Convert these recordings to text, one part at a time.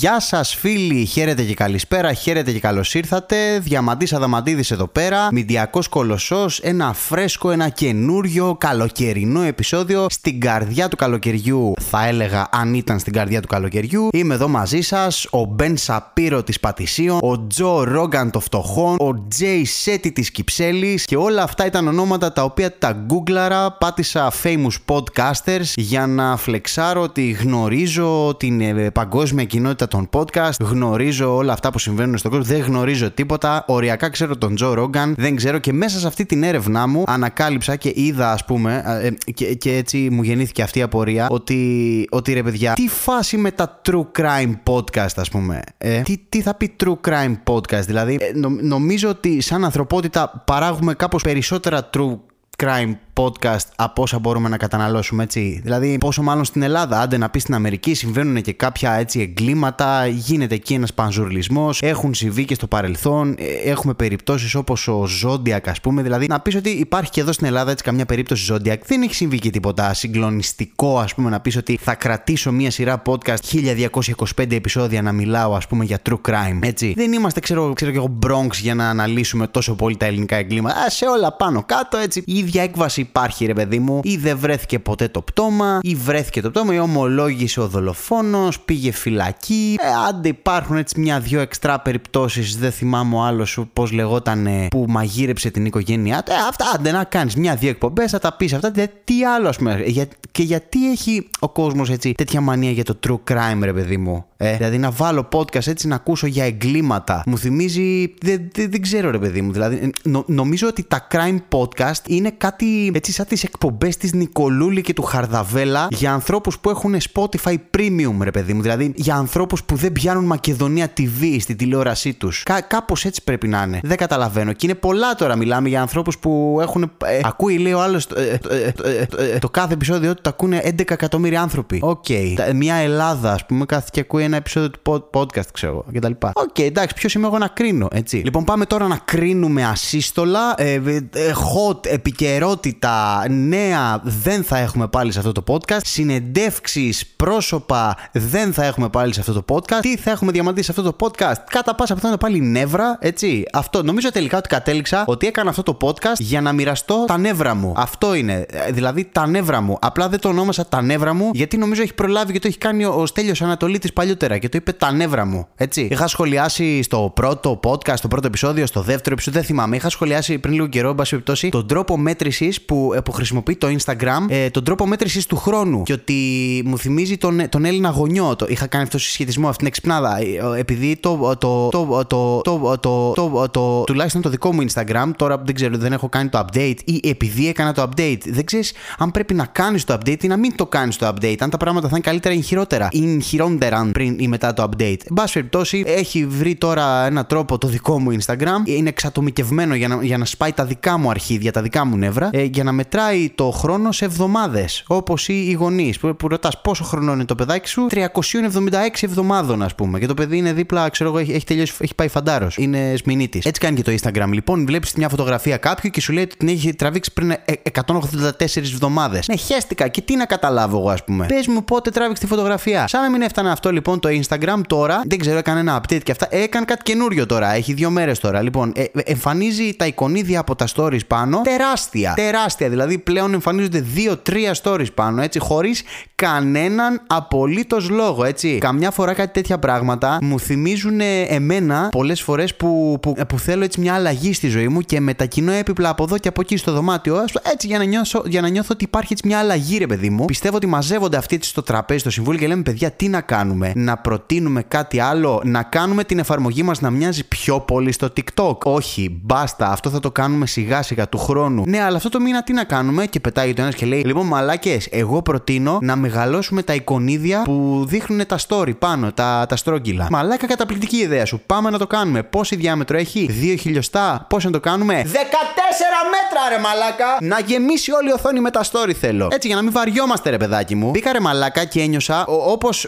Γεια σας, φίλοι. Χαίρετε και καλησπέρα. Χαίρετε και καλώς ήρθατε. Διαμαντής Αδαμαντίδης εδώ πέρα. Μηντιακός κολοσσός. Ένα φρέσκο, ένα καινούριο καλοκαιρινό επεισόδιο στην καρδιά του καλοκαιριού. Θα έλεγα αν ήταν στην καρδιά του καλοκαιριού. Είμαι εδώ μαζί σας. Ο Μπεν Σαπύρο της Πατησίων. Ο Τζο Ρόγκαν των φτωχών. Ο Τζέι Σέτι της Κυψέλης. Και όλα αυτά ήταν ονόματα τα οποία τα γκούγκλαρα. Πάτησα famous podcasters για να φλεξάρω ότι γνωρίζω την ε, παγκόσμια κοινότητα των podcast, γνωρίζω όλα αυτά που συμβαίνουν στον κόσμο, δεν γνωρίζω τίποτα. Οριακά ξέρω τον Τζο Ρόγκαν, δεν ξέρω. Και μέσα σε αυτή την έρευνά μου ανακάλυψα και είδα, ας πούμε, ε, και, και, έτσι μου γεννήθηκε αυτή η απορία ότι, ότι ρε παιδιά, τι φάση με τα true crime podcast, ας πούμε. Ε; Τι, τι θα πει true crime podcast, δηλαδή, ε, νομίζω ότι σαν ανθρωπότητα παράγουμε κάπως περισσότερα true crime podcast από όσα μπορούμε να καταναλώσουμε, έτσι. Δηλαδή, πόσο μάλλον στην Ελλάδα, άντε να πεις στην Αμερική, συμβαίνουν και κάποια έτσι εγκλήματα, γίνεται εκεί ένας πανζουρλισμός, έχουν συμβεί και στο παρελθόν, ε, έχουμε περιπτώσεις όπως ο Zodiac, ας πούμε. Δηλαδή, να πεις ότι υπάρχει και εδώ στην Ελλάδα έτσι καμιά περίπτωση Zodiac, δεν έχει συμβεί και τίποτα συγκλονιστικό, ας πούμε, να πεις ότι θα κρατήσω μία σειρά podcast 1225 επεισόδια να μιλάω, ας πούμε, για true crime, έτσι. Δεν είμαστε, ξέρω, ξέρω και εγώ, Bronx για να αναλύσουμε τόσο πολύ τα ελληνικά εγκλήματα. Α, σε όλα πάνω κάτω, έτσι. Η ίδια έκβαση υπάρχει ρε παιδί μου, ή δεν βρέθηκε ποτέ το πτώμα, ή βρέθηκε το πτώμα, ή ομολόγησε ο δολοφόνος, πήγε φυλακή. Ε, άντε υπάρχουν έτσι μια-δυο εξτρά περιπτώσεις, δεν θυμάμαι ο άλλος πώς λεγόταν που μαγείρεψε την οικογένειά του. Ε, αυτά άντε να κάνεις μια-δυο εκπομπές, θα τα πεις αυτά. τι άλλο ας πούμε. Για, και γιατί έχει ο κόσμος έτσι τέτοια μανία για το true crime, ρε παιδί μου; Ε, δηλαδή να βάλω podcast έτσι να ακούσω για εγκλήματα. Μου θυμίζει. Δεν, δεν, δεν ξέρω, ρε παιδί μου. Δηλαδή, νο, νομίζω ότι τα crime podcast είναι κάτι έτσι σαν τις εκπομπές της Νικολούλη και του Χαρδαβέλα για ανθρώπους που έχουν Spotify Premium, ρε παιδί μου. Δηλαδή για ανθρώπους που δεν πιάνουν Μακεδονία TV στη τηλεόρασή τους. Κα, Κάπως έτσι πρέπει να είναι. Δεν καταλαβαίνω. Και είναι πολλά τώρα. Μιλάμε για ανθρώπους που έχουν. Ε, ακούει, λέει ο άλλος. Ε, το κάθε επεισόδιο του το ακούνε 11 εκατομμύρια άνθρωποι. Ok. Okay. Μια Ελλάδα, ας πούμε, κάθεται και ακούει ένα επεισόδιο του podcast, ξέρω κτλ. Οκ, okay, εντάξει, ποιος είμαι εγώ να κρίνω, έτσι. Λοιπόν, πάμε τώρα να κρίνουμε ασύστολα. Ε, hot επικαιρότητα νέα δεν θα έχουμε πάλι σε αυτό το podcast. Συνεντεύξεις, πρόσωπα δεν θα έχουμε πάλι σε αυτό το podcast. Τι θα έχουμε διαμαντήσει σε αυτό το podcast; Κατά πάσα πιθανότητα πάλι νεύρα, έτσι. Αυτό νομίζω τελικά ότι κατέληξα ότι έκανα αυτό το podcast για να μοιραστώ τα νεύρα μου. Αυτό είναι. Δηλαδή τα νεύρα μου. Απλά δεν το ονόμασα τα νεύρα μου γιατί νομίζω έχει προλάβει και το έχει κάνει ο Στέλιος Ανατολίτης παλιότερα και το είπε τα νεύρα μου. Έτσι. Είχα σχολιάσει στο πρώτο podcast, στο πρώτο επεισόδιο, στο δεύτερο επεισόδιο, δεν θυμάμαι. Είχα σχολιάσει πριν λίγο καιρό, εν πάση περιπτώσει, τον τρόπο μέτρησης που, ε, που χρησιμοποιεί το Instagram, ε, τον τρόπο μέτρησης του χρόνου. Και ότι μου θυμίζει τον, τον Έλληνα γονιό. Το, είχα κάνει αυτό το συσχετισμό, αυτήν την εξυπνάδα. Ε, επειδή το. το, το, το, το, το, το, το τουλάχιστον το δικό μου Instagram, τώρα δεν ξέρω, δεν έχω κάνει το update ή επειδή έκανα το update. Δεν ξέρεις αν πρέπει να κάνεις το update ή να μην το κάνεις το update. Αν τα πράγματα θα είναι καλύτερα ή χειρότερα. Ή χειρότερα πριν ή μετά το update. Εν πάση περιπτώσει, έχει βρει τώρα ένα τρόπο το δικό μου Instagram. Είναι εξατομικευμένο για να, για να σπάει τα δικά μου αρχίδια, τα δικά μου νεύρα, ε, για να μετράει το χρόνο σε εβδομάδες. Όπως οι, οι γονείς που, που ρωτάς πόσο χρόνο είναι το παιδάκι σου, 376 εβδομάδων, ας πούμε. Και το παιδί είναι δίπλα, ξέρω εγώ, έχει, έχει τελειώσει, έχει πάει φαντάρος. Είναι σμηνίτη. Έτσι κάνει και το Instagram. Λοιπόν, βλέπεις μια φωτογραφία κάποιου και σου λέει ότι την έχει τραβήξει πριν 184 εβδομάδες. Ναι, χέστηκα και τι να καταλάβω εγώ, ας πούμε; Πες μου πότε τράβηξε τη φωτογραφία. Σαν να μην έφτανε αυτό λοιπόν το Instagram τώρα, δεν ξέρω, έκανε ένα update και αυτά. Έκανε κάτι καινούριο τώρα. Έχει δύο μέρες τώρα. Λοιπόν, ε, εμφανίζει τα εικονίδια από τα stories πάνω τεράστια. Τεράστια. Δηλαδή πλέον εμφανίζονται δύο-τρία stories πάνω, έτσι, χωρίς κανέναν απολύτως λόγο, έτσι. Καμιά φορά κάτι τέτοια πράγματα μου θυμίζουν εμένα πολλές φορές που, που, που, θέλω έτσι μια αλλαγή στη ζωή μου και μετακινώ έπιπλα από εδώ και από εκεί στο δωμάτιο, έτσι για να, νιώσω, για να νιώθω ότι υπάρχει έτσι μια αλλαγή, ρε παιδί μου. Πιστεύω ότι μαζεύονται αυτοί έτσι στο τραπέζι, στο συμβούλιο και λέμε, παιδιά, τι να κάνουμε; Να προτείνουμε κάτι άλλο, να κάνουμε την εφαρμογή μας να μοιάζει πιο πολύ στο TikTok. Όχι, μπάστα, αυτό θα το κάνουμε σιγά σιγά του χρόνου. Ναι, αλλά αυτό το μήνα τι να κάνουμε; Και πετάει το ένας και λέει, Λοιπόν, μαλάκες, εγώ προτείνω να μεγαλώσουμε τα εικονίδια που δείχνουν τα story πάνω, τα, τα στρόγγυλα. Μαλάκα, καταπληκτική ιδέα σου. Πάμε να το κάνουμε. Πόση διάμετρο έχει, 2 χιλιοστά, πώς να το κάνουμε; 14 μέτρα, ρε μαλάκα! Να γεμίσει όλη η οθόνη με τα story θέλω. Έτσι, για να μην βαριόμαστε, ρε παιδάκι μου. Μπήκα ρε μαλάκα και ένιωσα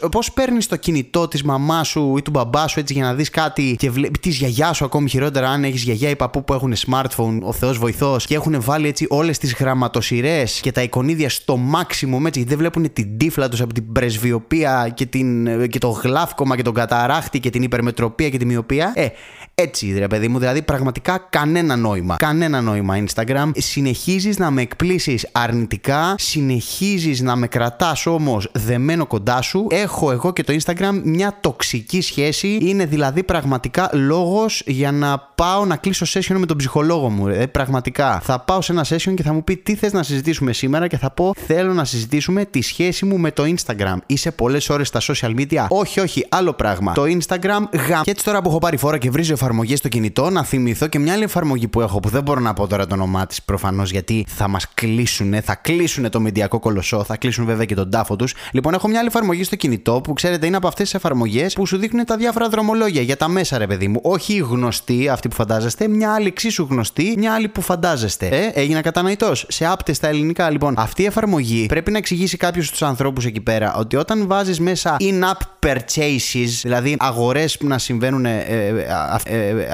όπως παίρνεις το κινητό της μαμάς σου ή του μπαμπά σου έτσι για να δεις κάτι και βλέπει της γιαγιάς σου ακόμη χειρότερα αν έχεις γιαγιά ή παππού που έχουν smartphone, ο Θεός βοηθός και έχουν βάλει έτσι όλες τις γραμματοσυρές και τα εικονίδια στο maximum έτσι γιατί δεν βλέπουν την τύφλα τους από την πρεσβειοπία και, την, και το γλάφκομα και τον καταράχτη και την υπερμετροπία και τη μοιοπία. Ε, έτσι, ρε παιδί μου, δηλαδή πραγματικά κανένα νόημα. Κανένα νόημα Instagram. Συνεχίζεις να με εκπλήσεις αρνητικά, συνεχίζεις να με κρατάς όμως δεμένο κοντά σου. Έχω εγώ και το Instagram μια τοξική σχέση. Είναι δηλαδή πραγματικά λόγος για να πάω να κλείσω session με τον ψυχολόγο μου. Ε, πραγματικά. Θα πάω σε ένα session και θα μου πει τι θες να συζητήσουμε σήμερα και θα πω θέλω να συζητήσουμε τη σχέση μου με το Instagram. Είσαι πολλές ώρες στα social media; Όχι, όχι, άλλο πράγμα. Το Instagram γαμ. Και έτσι τώρα που έχω πάρει φόρα και βρίζω εφαρμογή στο κινητό, να θυμηθώ και μια άλλη εφαρμογή που έχω που δεν μπορώ να πω τώρα το όνομά της προφανώς γιατί θα μας κλείσουν, θα κλείσουν το μεντιακό κολοσσό, θα κλείσουν βέβαια και τον τάφο τους. Λοιπόν, έχω μια άλλη εφαρμογή στο κινητό που ξέρετε είναι από αυτές τις εφαρμογές που σου δείχνουν τα διάφορα δρομολόγια για τα μέσα, ρε παιδί μου. Όχι γνωστή αυτή που φαντάζεστε, μια άλλη εξίσου γνωστή, μια άλλη που φαντάζεστε. Ε, έγινα κατανοητός. Σε άπτε στα ελληνικά, λοιπόν. Αυτή η εφαρμογή πρέπει να εξηγήσει κάποιος στους ανθρώπους εκεί πέρα ότι όταν βάζεις μέσα in-app purchases, δηλαδή αγορές που να συμβαίνουν ε, ε,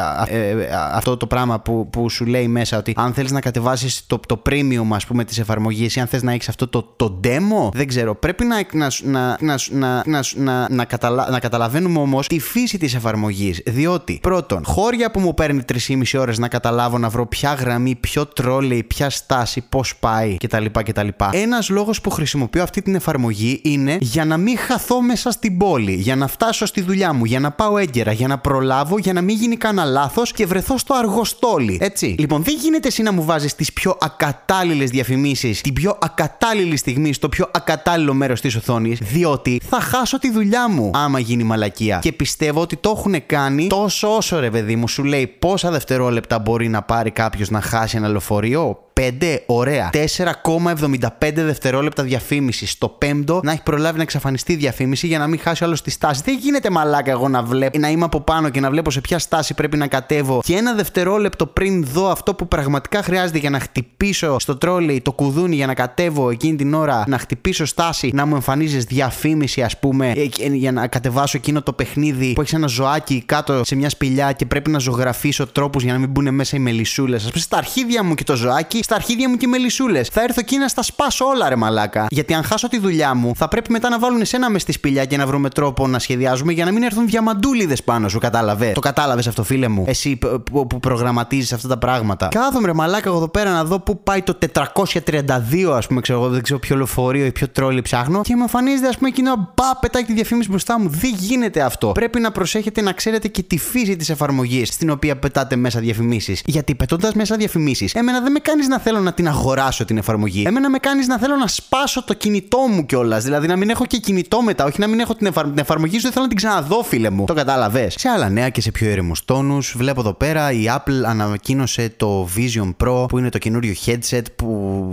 αυτό το πράγμα που, που σου λέει μέσα ότι αν θέλεις να κατεβάσεις το, το premium, ας πούμε, της εφαρμογής ή αν θες να έχεις αυτό το, το demo, δεν ξέρω. Πρέπει να, να, να, να, να, να, να, καταλα, να καταλαβαίνουμε όμως τη φύση της εφαρμογής. Διότι, πρώτον, χώρια που μου παίρνει 3,5 ώρες να καταλάβω να βρω ποια γραμμή, ποιο τρόλεϊ, ποια στάση, πώς πάει κτλ. κτλ. Ένας λόγος που χρησιμοποιώ αυτή την εφαρμογή είναι για να μην χαθώ μέσα στην πόλη, για να φτάσω στη δουλειά μου, για να πάω έγκαιρα, για να προλάβω, για να μην γίνει κανένα λάθος και βρεθώ στο αργοστόλι. Έτσι. Λοιπόν, δεν γίνεται εσύ να μου βάζεις τις πιο ακατάλληλες διαφημίσεις, την πιο ακατάλληλη στιγμή, στο πιο ακατάλληλο μέρος της οθόνης, διότι θα χάσω τη δουλειά μου άμα γίνει μαλακία. Και πιστεύω ότι το έχουν κάνει τόσο όσο ρε παιδί μου σου λέει πόσα δευτερόλεπτα μπορεί να πάρει κάποιος να χάσει ένα λεωφορείο. 5, ωραία. 4,75 δευτερόλεπτα διαφήμισης. Στο πέμπτο να έχει προλάβει να εξαφανιστεί η διαφήμιση για να μην χάσει άλλος τη στάση. Δεν γίνεται μαλάκα εγώ να βλέπω, να είμαι από πάνω και να βλέπω σε ποια στάση πρέπει να κατέβω και ένα δευτερόλεπτο πριν δω αυτό που πραγματικά χρειάζεται για να χτυπήσω στο τρόλεϊ το κουδούνι για να κατέβω εκείνη την ώρα, να χτυπήσω στάση, να μου εμφανίζεις διαφήμιση, ας πούμε, ε, ε, για να κατεβάσω εκείνο το παιχνίδι που έχει ένα ζωάκι κάτω σε μια σπηλιά και πρέπει να ζωγραφίσω τρόπους για να μην μπουν μέσα οι μελισούλε. Α πούμε, στα αρχίδια μου και το ζωάκι στα αρχίδια μου και μελισούλε. Θα έρθω εκεί να στα σπάσω όλα, ρε μαλάκα. Γιατί αν χάσω τη δουλειά μου, θα πρέπει μετά να βάλουν εσένα μες στη σπηλιά και να βρούμε τρόπο να σχεδιάζουμε για να μην έρθουν διαμαντούλιδες πάνω σου, κατάλαβες; Το κατάλαβες αυτό, φίλε μου; Εσύ που προγραμματίζεις αυτά τα πράγματα. Κάθομαι, ρε μαλάκα, εγώ εδώ πέρα να δω πού πάει το 432, ας πούμε, ξέρω εγώ, δεν ξέρω ποιο λεωφορείο ή ποιο τρόλι ψάχνω. Και μου εμφανίζεται, ας πούμε, εκείνο μπα, πετάει τη διαφήμιση μπροστά μου. Δεν γίνεται αυτό. Πρέπει να προσέχετε να ξέρετε και τη φύση της εφαρμογής στην οποία πετάτε μέσα διαφημίσεις. Γιατί πετώντας μέσα διαφημίσεις, εμένα δεν με κάνεις να να θέλω να την αγοράσω την εφαρμογή. Εμένα με κάνεις να θέλω να σπάσω το κινητό μου κιόλας. Δηλαδή να μην έχω και κινητό μετά. Όχι να μην έχω την, εφαρ... την εφαρμογή σου, δεν θέλω να την ξαναδώ, φίλε μου. Το κατάλαβες. Σε άλλα νέα και σε πιο ήρεμους τόνους, βλέπω εδώ πέρα η Apple ανακοίνωσε το Vision Pro που είναι το καινούριο headset που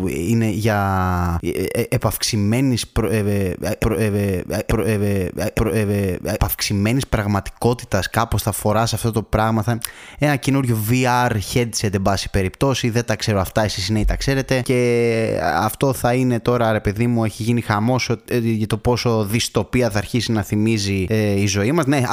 είναι για επαυξημένης επαυξημένη πραγματικότητας. Κάπως θα φοράς αυτό το πράγμα. Ένα καινούριο VR headset, εν πάση περιπτώσει. Δεν τα ξέρω αυτά εσείς οι νέοι τα ξέρετε και αυτό θα είναι τώρα ρε παιδί μου έχει γίνει χαμός ε, για το πόσο δυστοπία θα αρχίσει να θυμίζει ε, η ζωή μας ναι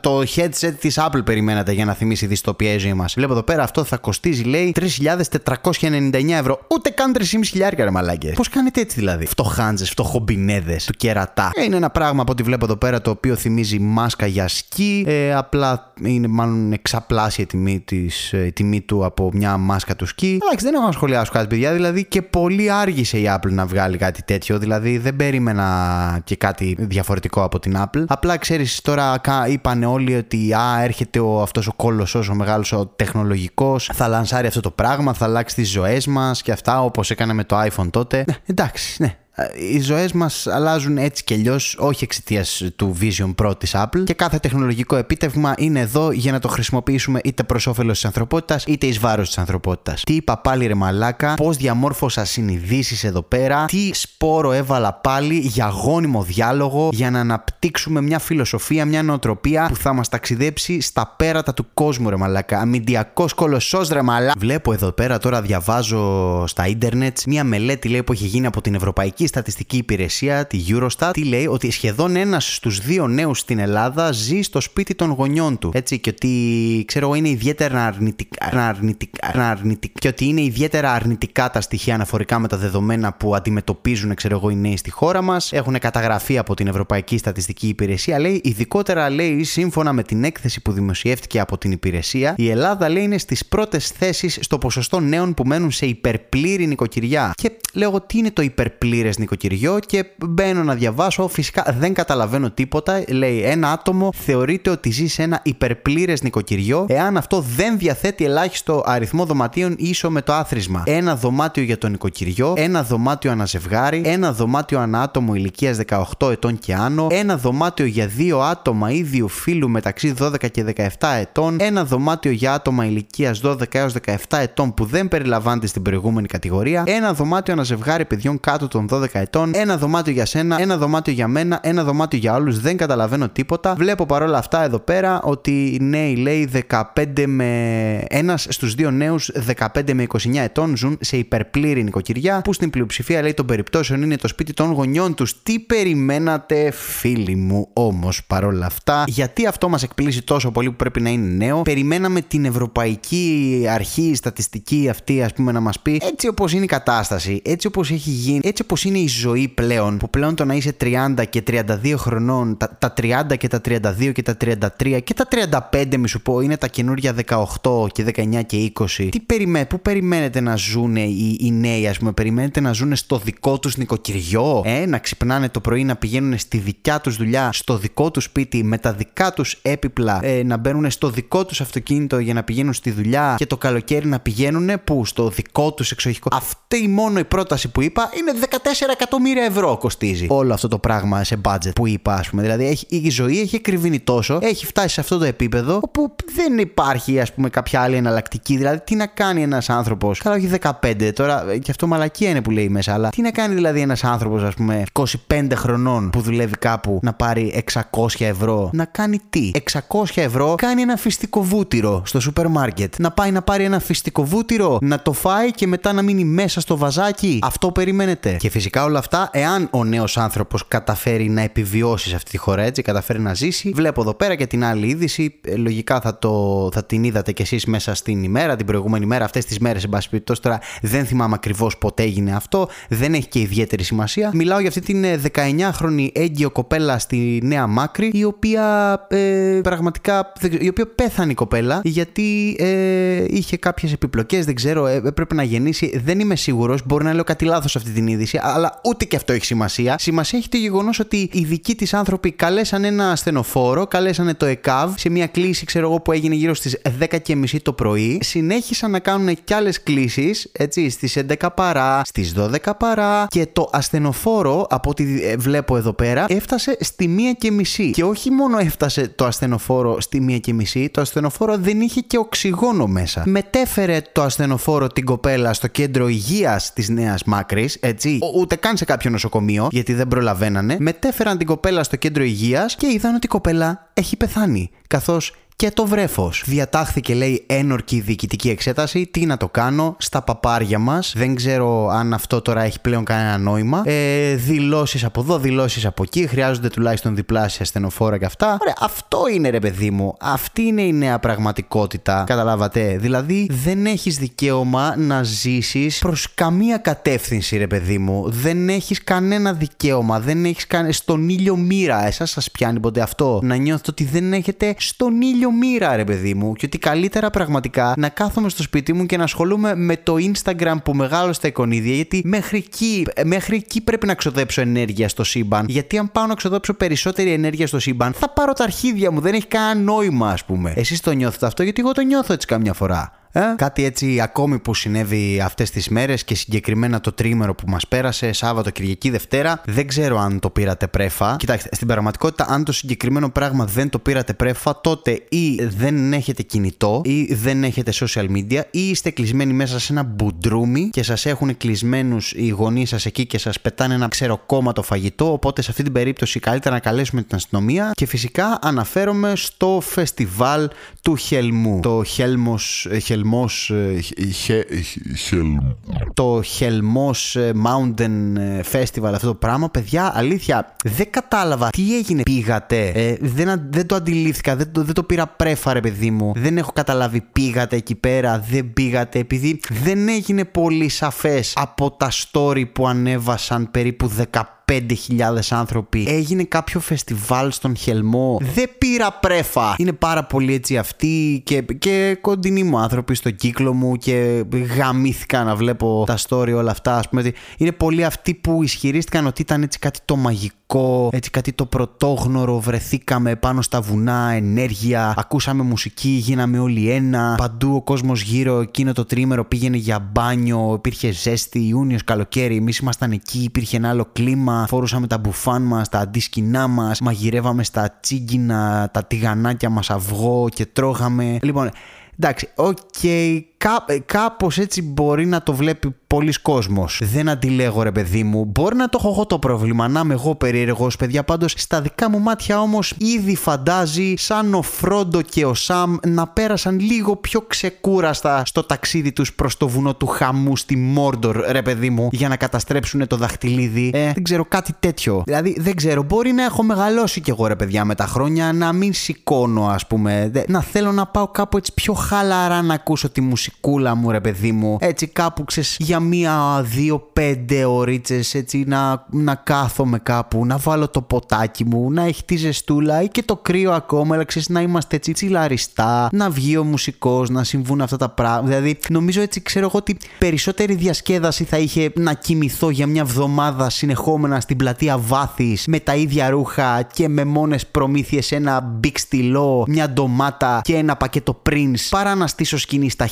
το headset της Apple περιμένατε για να θυμίσει δυστοπία η ζωή μας βλέπω εδώ πέρα αυτό θα κοστίζει λέει 3.499 ευρώ ούτε καν 3.500 χιλιάρικα ρε μαλάκες πώς κάνετε έτσι δηλαδή; Φτωχάντζες, φτωχομπινέδες του κερατά ε, είναι ένα πράγμα από ό,τι βλέπω εδώ πέρα το οποίο θυμίζει μάσκα για σκι ε, απλά είναι μάλλον εξαπλάσια τιμή, της, ε, τιμή του από μια μάσκα του σκι εντάξει δεν έχω να σχολιάσω κάτι, παιδιά. Δηλαδή και πολύ άργησε η Apple να βγάλει κάτι τέτοιο. Δηλαδή δεν περίμενα και κάτι διαφορετικό από την Apple. Απλά ξέρεις, τώρα είπαν όλοι ότι α, έρχεται ο, αυτός ο κόλοσο, ο μεγάλος ο τεχνολογικός, θα λανσάρει αυτό το πράγμα, θα αλλάξει τις ζωές μας και αυτά όπως έκανε με το iPhone τότε. Ναι, εντάξει, ναι, οι ζωές μας αλλάζουν έτσι και αλλιώς, όχι εξαιτίας του Vision Pro της Apple και κάθε τεχνολογικό επίτευγμα είναι εδώ για να το χρησιμοποιήσουμε είτε προς όφελος της ανθρωπότητας είτε εις βάρος της ανθρωπότητας. Τι είπα πάλι ρε μαλάκα, πώς διαμόρφωσα συνειδήσεις εδώ πέρα, τι σπόρο έβαλα πάλι για γόνιμο διάλογο για να αναπτύξουμε μια φιλοσοφία, μια νοοτροπία που θα μας ταξιδέψει στα πέρατα του κόσμου ρε μαλάκα. Αμυντιακός κολοσσός ρε μαλάκα. Βλέπω εδώ πέρα τώρα διαβάζω στα ίντερνετ μια μελέτη λέει που έχει γίνει από την Ευρωπαϊκή Ευρωπαϊκή Στατιστική Υπηρεσία, τη Eurostat, τι λέει ότι σχεδόν ένας στους δύο νέους στην Ελλάδα ζει στο σπίτι των γονιών του. Έτσι, και ότι ξέρω εγώ είναι ιδιαίτερα αρνητικά, αρνητικά, αρνητικά και ότι είναι ιδιαίτερα αρνητικά τα στοιχεία αναφορικά με τα δεδομένα που αντιμετωπίζουν ξέρω εγώ, οι νέοι στη χώρα μας. Έχουν καταγραφεί από την Ευρωπαϊκή Στατιστική Υπηρεσία. Λέει, ειδικότερα λέει, σύμφωνα με την έκθεση που δημοσιεύτηκε από την υπηρεσία, η Ελλάδα λέει είναι στις πρώτες θέσεις στο ποσοστό νέων που μένουν σε υπερπλήρη νοικοκυριά. Και λέω τι είναι το υπερπλήρες νοικοκυριό και μπαίνω να διαβάσω. Φυσικά δεν καταλαβαίνω τίποτα. Λέει ένα άτομο θεωρείται ότι ζει σε ένα υπερπλήρες νοικοκυριό εάν αυτό δεν διαθέτει ελάχιστο αριθμό δωματίων ίσο με το άθροισμα. Ένα δωμάτιο για το νοικοκυριό, ένα δωμάτιο αναζευγάρι, ένα δωμάτιο ανά άτομο ηλικίας 18 ετών και άνω, ένα δωμάτιο για δύο άτομα ίδιου φίλου μεταξύ 12 και 17 ετών, ένα δωμάτιο για άτομα ηλικίας 12 έως 17 ετών που δεν περιλαμβάνεται στην προηγούμενη κατηγορία, ένα δωμάτιο ένα ζευγάρι παιδιών κάτω των 12 ετών, ένα δωμάτιο για σένα, ένα δωμάτιο για μένα, ένα δωμάτιο για όλους. Δεν καταλαβαίνω τίποτα. Βλέπω παρόλα αυτά εδώ πέρα ότι οι νέοι λέει 15 με. Ένας στους δύο νέους 15 με 29 ετών ζουν σε υπερπλήρη νοικοκυριά που στην πλειοψηφία λέει των περιπτώσεων είναι το σπίτι των γονιών τους. Τι περιμένατε, φίλοι μου, όμως παρόλα αυτά, γιατί αυτό μας εκπλήσει τόσο πολύ που πρέπει να είναι νέο; Περιμέναμε την Ευρωπαϊκή Αρχή Στατιστική αυτή, ας πούμε, να μας πει έτσι όπως είναι η κατάσταση, έτσι όπως έχει γίνει, έτσι όπως είναι η ζωή πλέον, που πλέον το να είσαι 30 και 32 χρονών, τα, τα 30 και τα 32 και τα 33 και τα 35, μη σου πω, είναι τα καινούργια 18 και 19 και 20. Τι περιμέ, πού περιμένετε να ζουν οι, οι νέοι, ας πούμε, περιμένετε να ζουν στο δικό τους νοικοκυριό, ε, να ξυπνάνε το πρωί, να πηγαίνουν στη δικιά τους δουλειά, στο δικό τους σπίτι, με τα δικά τους έπιπλα, ε, να μπαίνουν στο δικό τους αυτοκίνητο για να πηγαίνουν στη δουλειά και το καλοκαίρι να πηγαίνουν που στο δικό τους εξοχικό. Αυτή μόνο η πρόταση που είπα είναι 14 εκατομμύρια ευρώ κοστίζει όλο αυτό το πράγμα σε budget που είπα, ας πούμε. Δηλαδή έχει, η ζωή έχει κρυβίνει τόσο, έχει φτάσει σε αυτό το επίπεδο όπου δεν υπάρχει ας πούμε κάποια άλλη εναλλακτική. Δηλαδή τι να κάνει ένας άνθρωπος. Καλά, όχι 15 τώρα και αυτό μαλακία είναι που λέει μέσα, αλλά τι να κάνει δηλαδή ένας άνθρωπος ας πούμε 25 χρονών που δουλεύει κάπου να πάρει 600 ευρώ; Να κάνει τι; 600 ευρώ κάνει ένα φυστικό βούτυρο στο σούπερ μάρκετ. Να πάει να πάρει ένα φυστικό βούτυρο, να το φάει και μετά να μείνει μέσα στο βαζάκι. Αυτό περιμένετε. Και φυσικά όλα αυτά, εάν ο νέος άνθρωπος καταφέρει να επιβιώσει σε αυτή τη χώρα έτσι, καταφέρει να ζήσει. Βλέπω εδώ πέρα και την άλλη είδηση. Ε, λογικά θα, το, θα την είδατε κι εσείς μέσα στην ημέρα, την προηγούμενη μέρα, αυτές τις μέρες, εν πάση περιπτώσει. Τώρα δεν θυμάμαι ακριβώς πότε έγινε αυτό. Δεν έχει και ιδιαίτερη σημασία. Μιλάω για αυτή την 19χρονη ε, έγκυο κοπέλα στη Νέα Μάκρη, η οποία ε, πραγματικά. η οποία πέθανε η κοπέλα γιατί ε, είχε κάποιες επιπλοκές. Δεν ξέρω, ε, πρέπει να γεννήσει. Δεν είμαι σίγουρος. Μπορεί να λέω κάτι λάθος αυτή την είδηση, αλλά ούτε και αυτό έχει σημασία. Σημασία έχει το γεγονός ότι οι δικοί της άνθρωποι καλέσαν ένα ασθενοφόρο, καλέσανε το ΕΚΑΒ σε μια κλίση, ξέρω εγώ, που έγινε γύρω στις 10.30 το πρωί. Συνέχισαν να κάνουν κι άλλες κλήσει, έτσι, στις 11 παρά, στις 12 παρά και το ασθενοφόρο, από ό,τι ε, βλέπω εδώ πέρα, έφτασε στη 1 και μισή. Και όχι μόνο έφτασε το ασθενοφόρο στη 1 και μισή, το ασθενοφόρο δεν είχε και οξυγόνο μέσα. Μετέφερε το ασθενοφόρο την κοπέλα στο κέντρο υγείας της Νέας Μάκρης, έτσι, ούτε καν σε κάποιο νοσοκομείο, γιατί δεν προλαβαίνανε. Μετέφεραν την κοπέλα στο κέντρο υγείας και είδαν ότι η κοπέλα έχει πεθάνει. Καθώς και το βρέφος. Διατάχθηκε, λέει, ένορκη διοικητική εξέταση. Τι να το κάνω στα παπάρια μας. Δεν ξέρω αν αυτό τώρα έχει πλέον κανένα νόημα. Ε, δηλώσεις από εδώ, δηλώσεις από εκεί. Χρειάζονται τουλάχιστον διπλάσια στενοφόρα και αυτά. Ωραία, αυτό είναι ρε παιδί μου. Αυτή είναι η νέα πραγματικότητα. Καταλάβατε; Δηλαδή, δεν έχεις δικαίωμα να ζήσεις προς καμία κατεύθυνση, ρε παιδί μου. Δεν έχεις κανένα δικαίωμα. Δεν έχεις καν... στον ήλιο μοίρα. Εσάς σας πιάνει ποτέ αυτό; Να νιώθετε ότι δεν έχετε στον ήλιο μοίρα, ρε παιδί μου, και ότι καλύτερα πραγματικά να κάθομαι στο σπίτι μου και να ασχολούμαι με το Instagram που μεγάλωσε στα εικονίδια, γιατί μέχρι εκεί, μέχρι εκεί πρέπει να ξοδέψω ενέργεια στο σύμπαν. Γιατί αν πάω να ξοδέψω περισσότερη ενέργεια στο σύμπαν, θα πάρω τα αρχίδια μου, δεν έχει κανένα νόημα, ας πούμε. Εσείς το νιώθετε αυτό, γιατί εγώ το νιώθω έτσι καμιά φορά. Ε; Κάτι έτσι ακόμη που συνέβη αυτές τις μέρες και συγκεκριμένα το τρίμερο που μας πέρασε, Σάββατο, Κυριακή, Δευτέρα. Δεν ξέρω αν το πήρατε πρέφα. Κοιτάξτε, στην πραγματικότητα, αν το συγκεκριμένο πράγμα δεν το πήρατε πρέφα, τότε ή δεν έχετε κινητό, ή δεν έχετε social media, ή είστε κλεισμένοι μέσα σε ένα μπουντρούμι και σας έχουν κλεισμένους οι γονείς σας εκεί και σας πετάνε ένα ξέρω το φαγητό. Οπότε σε αυτή την περίπτωση καλύτερα να καλέσουμε την αστυνομία. Και φυσικά αναφέρομαι στο φεστιβάλ του Χελμού. Το Χέλμος Χελμός ε, το Χελμός ε, Mountain ε, Festival αυτό το πράγμα παιδιά αλήθεια δεν κατάλαβα τι έγινε. Πήγατε δεν, δεν το αντιλήφθηκα δεν το, δεν το πήρα πρέφα ρε παιδί μου. Δεν έχω καταλάβει πήγατε εκεί πέρα δεν πήγατε επειδή δεν έγινε πολύ σαφές από τα story που ανέβασαν περίπου 15 5.000 άνθρωποι. Έγινε κάποιο φεστιβάλ στον Χελμό. Δεν πήρα πρέφα. Είναι πάρα πολύ έτσι αυτοί και, και κοντινοί μου άνθρωποι στο κύκλο μου και γαμήθηκα να βλέπω τα story όλα αυτά. Ας πούμε, είναι πολλοί αυτοί που ισχυρίστηκαν ότι ήταν έτσι κάτι το μαγικό, έτσι κάτι το πρωτόγνωρο. Βρεθήκαμε πάνω στα βουνά, ενέργεια, ακούσαμε μουσική, γίναμε όλοι ένα. Παντού ο κόσμος γύρω εκείνο το τρίμερο πήγαινε για μπάνιο, υπήρχε ζέστη, Ιούνιος, καλοκαίρι. Εμείς ήμασταν εκεί, υπήρχε ένα άλλο κλίμα φορούσαμε τα μπουφάν μας, τα αντίσκηνά μας, μαγειρεύαμε στα τσίγκινα, τα τηγανάκια μας αυγό και τρώγαμε. Λοιπόν, εντάξει, ok, okay, κά, κάπως έτσι μπορεί να το βλέπει πολύς κόσμος. Δεν αντιλέγω ρε παιδί μου. Μπορεί να το έχω εγώ το πρόβλημα, να είμαι εγώ περίεργος παιδιά. Πάντως στα δικά μου μάτια όμως ήδη φαντάζει σαν ο Φρόντο και ο Σαμ να πέρασαν λίγο πιο ξεκούραστα στο ταξίδι τους προς το βουνό του χαμού στη Μόρντορ ρε παιδί μου για να καταστρέψουν το δαχτυλίδι. Ε, δεν ξέρω κάτι τέτοιο. Δηλαδή δεν ξέρω, μπορεί να έχω μεγαλώσει κι εγώ ρε παιδιά με τα χρόνια να μην σηκώνω ας πούμε. Να θέλω να πάω κάπου έτσι πιο χαλαρά να ακούσω τη μουσική μουσικούλα μου ρε παιδί μου. Έτσι κάπου ξέρεις για μία, δύο, πέντε ωρίτσες έτσι να, να κάθομαι κάπου να βάλω το ποτάκι μου να έχει τη ζεστούλα ή και το κρύο ακόμα αλλά ξέρεις να είμαστε έτσι τσιλαριστά να βγει ο μουσικός να συμβούν αυτά τα πράγματα δηλαδή νομίζω έτσι ξέρω εγώ ότι περισσότερη διασκέδαση θα είχε να κοιμηθώ για μια βδομάδα συνεχόμενα στην πλατεία Βάθης με τα ίδια ρούχα και με μόνες προμήθειες ένα μπικ στυλό, μια ντομάτα και ένα πακέτο Prince παρά να στήσω σκηνή στα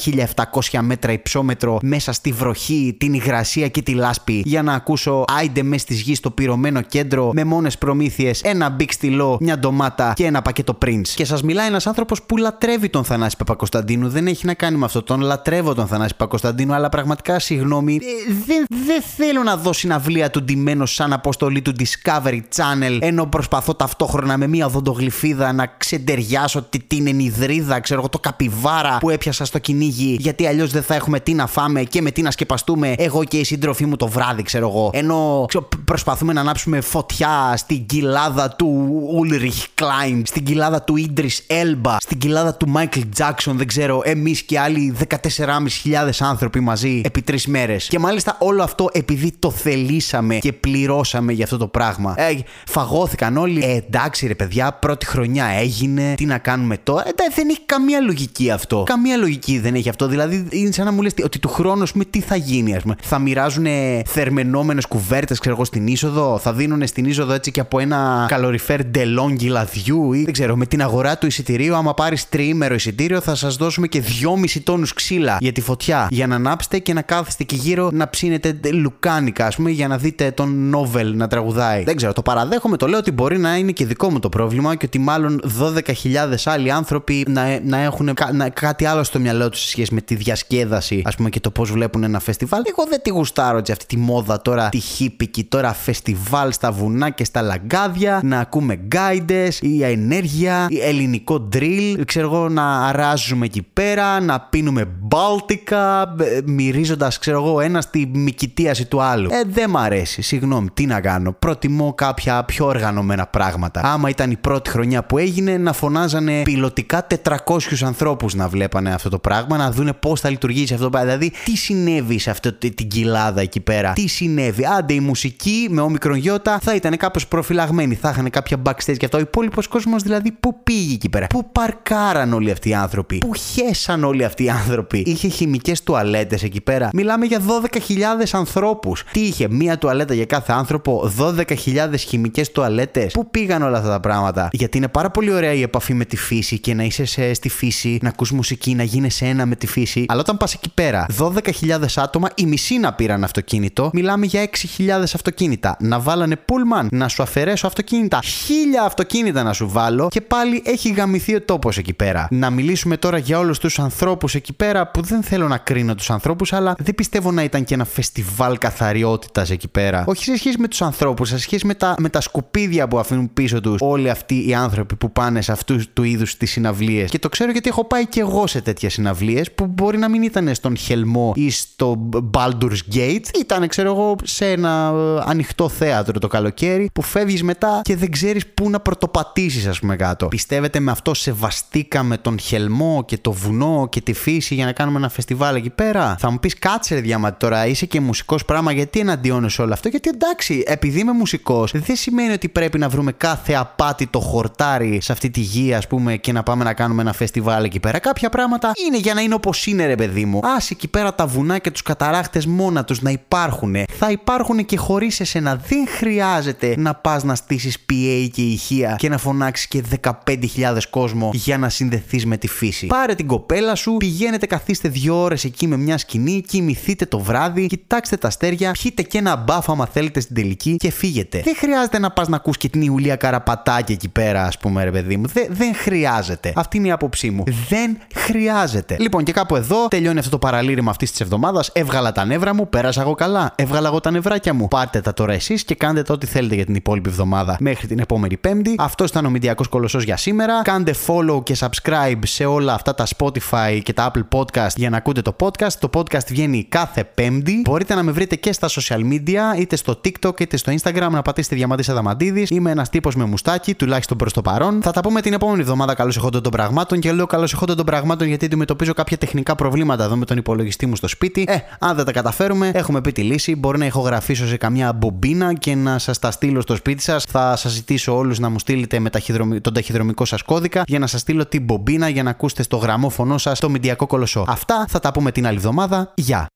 1700 μέτρα υψόμετρο μέσα στη βροχή, την υγρασία και τη λάσπη για να ακούσω άιντε μες στη γης στο πυρωμένο κέντρο με μόνες προμήθειες, ένα μπικ στυλό, μια ντομάτα και ένα πακέτο Prince. Και σας μιλάει ένας άνθρωπος που λατρεύει τον Θανάση Παπακωνσταντίνου. Δεν έχει να κάνει με αυτό. Τον λατρεύω τον Θανάση Παπακωνσταντίνου, αλλά πραγματικά συγγνώμη, ε, δεν δε θέλω να δω συναυλία του ντυμένος σαν αποστολή του Discovery Channel ενώ προσπαθώ ταυτόχρονα με μια οδοντογλυφίδα να ξεντεριάσω την ενιδρίδα, ξέρω εγώ το καπιβάρα που έπιασα στο κυνήγι γιατί αλλιώς δεν θα έχουμε τι να φάμε και με τι να σκεπαστούμε εγώ και η σύντροφή μου το βράδυ, ξέρω εγώ. Ενώ ξέρω, προσπαθούμε να ανάψουμε φωτιά στην κοιλάδα του Ulrich Klein, στην κοιλάδα του Idris Elba, στην κοιλάδα του Michael Jackson, δεν ξέρω, εμείς και άλλοι 14.500 άνθρωποι μαζί επί τρεις μέρες. Και μάλιστα όλο αυτό επειδή το θελήσαμε και πληρώσαμε για αυτό το πράγμα. Ε, φαγώθηκαν όλοι. Ε, εντάξει, ρε παιδιά, πρώτη χρονιά έγινε. Τι να κάνουμε τώρα; Ε, δεν έχει καμία λογική αυτό. Καμία λογική δεν έχει αυτό Δηλαδή είναι σαν να μου λες ότι του χρόνου, ας πούμε, τι θα γίνει, ας πούμε. Θα μοιράζουν θερμενόμενες κουβέρτες, ξέρω εγώ, στην είσοδο; Θα δίνουν στην είσοδο έτσι και από ένα καλοριφέρ ντελόγγι λαδιού ή δεν ξέρω, με την αγορά του εισιτηρίου. Άμα πάρεις τριήμερο εισιτήριο, θα σας δώσουμε και 2,5 τόνους ξύλα για τη φωτιά. Για να ανάψετε και να κάθεστε εκεί γύρω να ψήνετε λουκάνικα, ας πούμε, για να δείτε τον Νόβελ να τραγουδάει. Δεν ξέρω, το παραδέχομαι, το λέω ότι μπορεί να είναι και δικό μου το πρόβλημα και ότι μάλλον 12.000 άλλοι άνθρωποι να, να έχουν να, κάτι άλλο στο μυαλό τους σε σχέση με τη διασκέδαση, ας πούμε, και το πώς βλέπουν ένα φεστιβάλ. Εγώ δεν τη γουστάρω έτσι αυτή τη μόδα τώρα, τη χίπικη τώρα φεστιβάλ στα βουνά και στα λαγκάδια, να ακούμε γκάιντε, η ενέργεια, η ελληνικό drill, ξέρω εγώ, να αράζουμε εκεί πέρα, να πίνουμε μπάλτικα, ε, μυρίζοντας, ξέρω εγώ, ένα στη μικητίαση του άλλου. Ε, δεν μ' αρέσει, συγγνώμη, τι να κάνω. Προτιμώ κάποια πιο οργανωμένα πράγματα. Άμα ήταν η πρώτη χρονιά που έγινε, να φωνάζανε πιλωτικά 400 ανθρώπους να βλέπανε αυτό το πράγμα, να δουν πώς θα λειτουργήσει αυτό. Δηλαδή, τι συνέβη σε αυτή την κοιλάδα εκεί πέρα; Τι συνέβη; Άντε, η μουσική με όμικρον γιώτα θα ήταν κάπως προφυλαγμένη. Θα είχαν κάποια backstage και αυτό. Ο υπόλοιπος κόσμος δηλαδή πού πήγε εκεί πέρα; Πού παρκάραν όλοι αυτοί οι άνθρωποι; Πού χέσαν όλοι αυτοί οι άνθρωποι; Είχε χημικές τουαλέτες εκεί πέρα; Μιλάμε για 12.000 ανθρώπους. Τι είχε, μία τουαλέτα για κάθε άνθρωπο, 12.000 χημικές τουαλέτες; Πού πήγαν όλα αυτά τα πράγματα; Γιατί είναι πάρα πολύ ωραία η επαφή με τη φύση και να είσαι στη φύση, να ακούς μουσική, να γίνει ένα με τη φύση. Αλλά όταν πας εκεί πέρα, 12.000 άτομα, η μισή να πήραν αυτοκίνητο, μιλάμε για 6.000 αυτοκίνητα. Να βάλανε πούλμαν, να σου αφαιρέσω αυτοκίνητα. Χίλια αυτοκίνητα να σου βάλω και πάλι έχει γαμηθεί ο τόπος εκεί πέρα. Να μιλήσουμε τώρα για όλους τους ανθρώπους εκεί πέρα που δεν θέλω να κρίνω τους ανθρώπους, αλλά δεν πιστεύω να ήταν και ένα φεστιβάλ καθαριότητας εκεί πέρα. Όχι σε σχέση με τους ανθρώπους, σε σχέση με τα, με τα σκουπίδια που αφήνουν πίσω τους όλοι αυτοί οι άνθρωποι που πάνε σε αυτούς του είδους τις συναυλίες. Και το ξέρω γιατί έχω πάει και εγώ σε τέτοιες συναυλίες που μπορεί να μην ήταν στον Χελμό ή στο Baldur's Gate. Ήταν, ξέρω εγώ, σε ένα ε, ανοιχτό θέατρο το καλοκαίρι που φεύγεις μετά και δεν ξέρεις πού να πρωτοπατήσεις, ας πούμε κάτω. Πιστεύετε με αυτό σεβαστήκαμε τον Χελμό και το βουνό και τη φύση για να κάνουμε ένα φεστιβάλ εκεί πέρα; Θα μου πεις κάτσε, ρε διάματι τώρα, είσαι και μουσικός πράγμα, γιατί εναντιώνεσαι όλο αυτό; Γιατί εντάξει, επειδή είμαι μουσικός, δεν σημαίνει ότι πρέπει να βρούμε κάθε απάτητο χορτάρι σε αυτή τη γη, ας πούμε, και να πάμε να κάνουμε ένα φεστιβάλ εκεί πέρα. Κάποια πράγματα είναι για να είναι όπως είναι, ρε παιδί μου. Α εκεί πέρα τα βουνά και τους καταράχτες μόνα του να υπάρχουν. Θα υπάρχουν και χωρίς εσένα. Δεν χρειάζεται να πας να στήσεις PA και ηχεία και να φωνάξεις και 15.000 κόσμο για να συνδεθείς με τη φύση. Πάρε την κοπέλα σου, πηγαίνετε, καθίστε δύο ώρες εκεί με μια σκηνή, κοιμηθείτε το βράδυ, κοιτάξτε τα αστέρια, πιείτε και ένα μπάφ άμα θέλετε στην τελική και φύγετε. Δεν χρειάζεται να πας να ακούς και την Ιουλία Καραπατάκη εκεί πέρα, ας πούμε, ρε παιδί μου. Δεν, δεν χρειάζεται. Αυτή είναι η άποψή μου. Δεν χρειάζεται. Λοιπόν, και κάπου εδώ τελειώνει αυτό το παραλήρημα αυτής της εβδομάδας. Έβγαλα τα νεύρα μου, πέρασα εγώ καλά. Έβγαλα εγώ τα νευράκια μου. Πάρτε τα τώρα εσείς και κάντε το ό,τι θέλετε για την υπόλοιπη εβδομάδα μέχρι την επόμενη Πέμπτη. Αυτός ήταν ο Μηντιακός Κολοσσός για σήμερα. Κάντε follow και subscribe σε όλα αυτά τα Spotify και τα Apple Podcast για να ακούτε το podcast. Το podcast βγαίνει κάθε Πέμπτη. Μπορείτε να με βρείτε και στα social media, είτε στο TikTok είτε στο Instagram, να πατήσετε Διαμαντή Αδαμαντίδη. Είμαι ένας τύπος με μουστάκι, τουλάχιστον προς το παρόν. Θα τα πούμε την επόμενη εβδομάδα καλώς εχόντων των πραγμάτων και λέω καλώς εχόντων των πραγμάτων γιατί αντιμετωπίζω κάποια τεχνικά προβλήματα εδώ με τον υπολογιστή μου στο σπίτι. Ε, αν δεν τα καταφέρουμε, έχουμε πει τη λύση. Μπορεί να ηχογραφήσω σε καμιά μπομπίνα και να σας τα στείλω στο σπίτι σας. Θα σας ζητήσω όλους να μου στείλετε με τον ταχυδρομικό σας κώδικα για να σας στείλω την μπομπίνα για να ακούσετε στο γραμμόφωνο σας το μηντιακό κολοσσό. Αυτά θα τα πούμε την άλλη εβδομάδα. Γεια!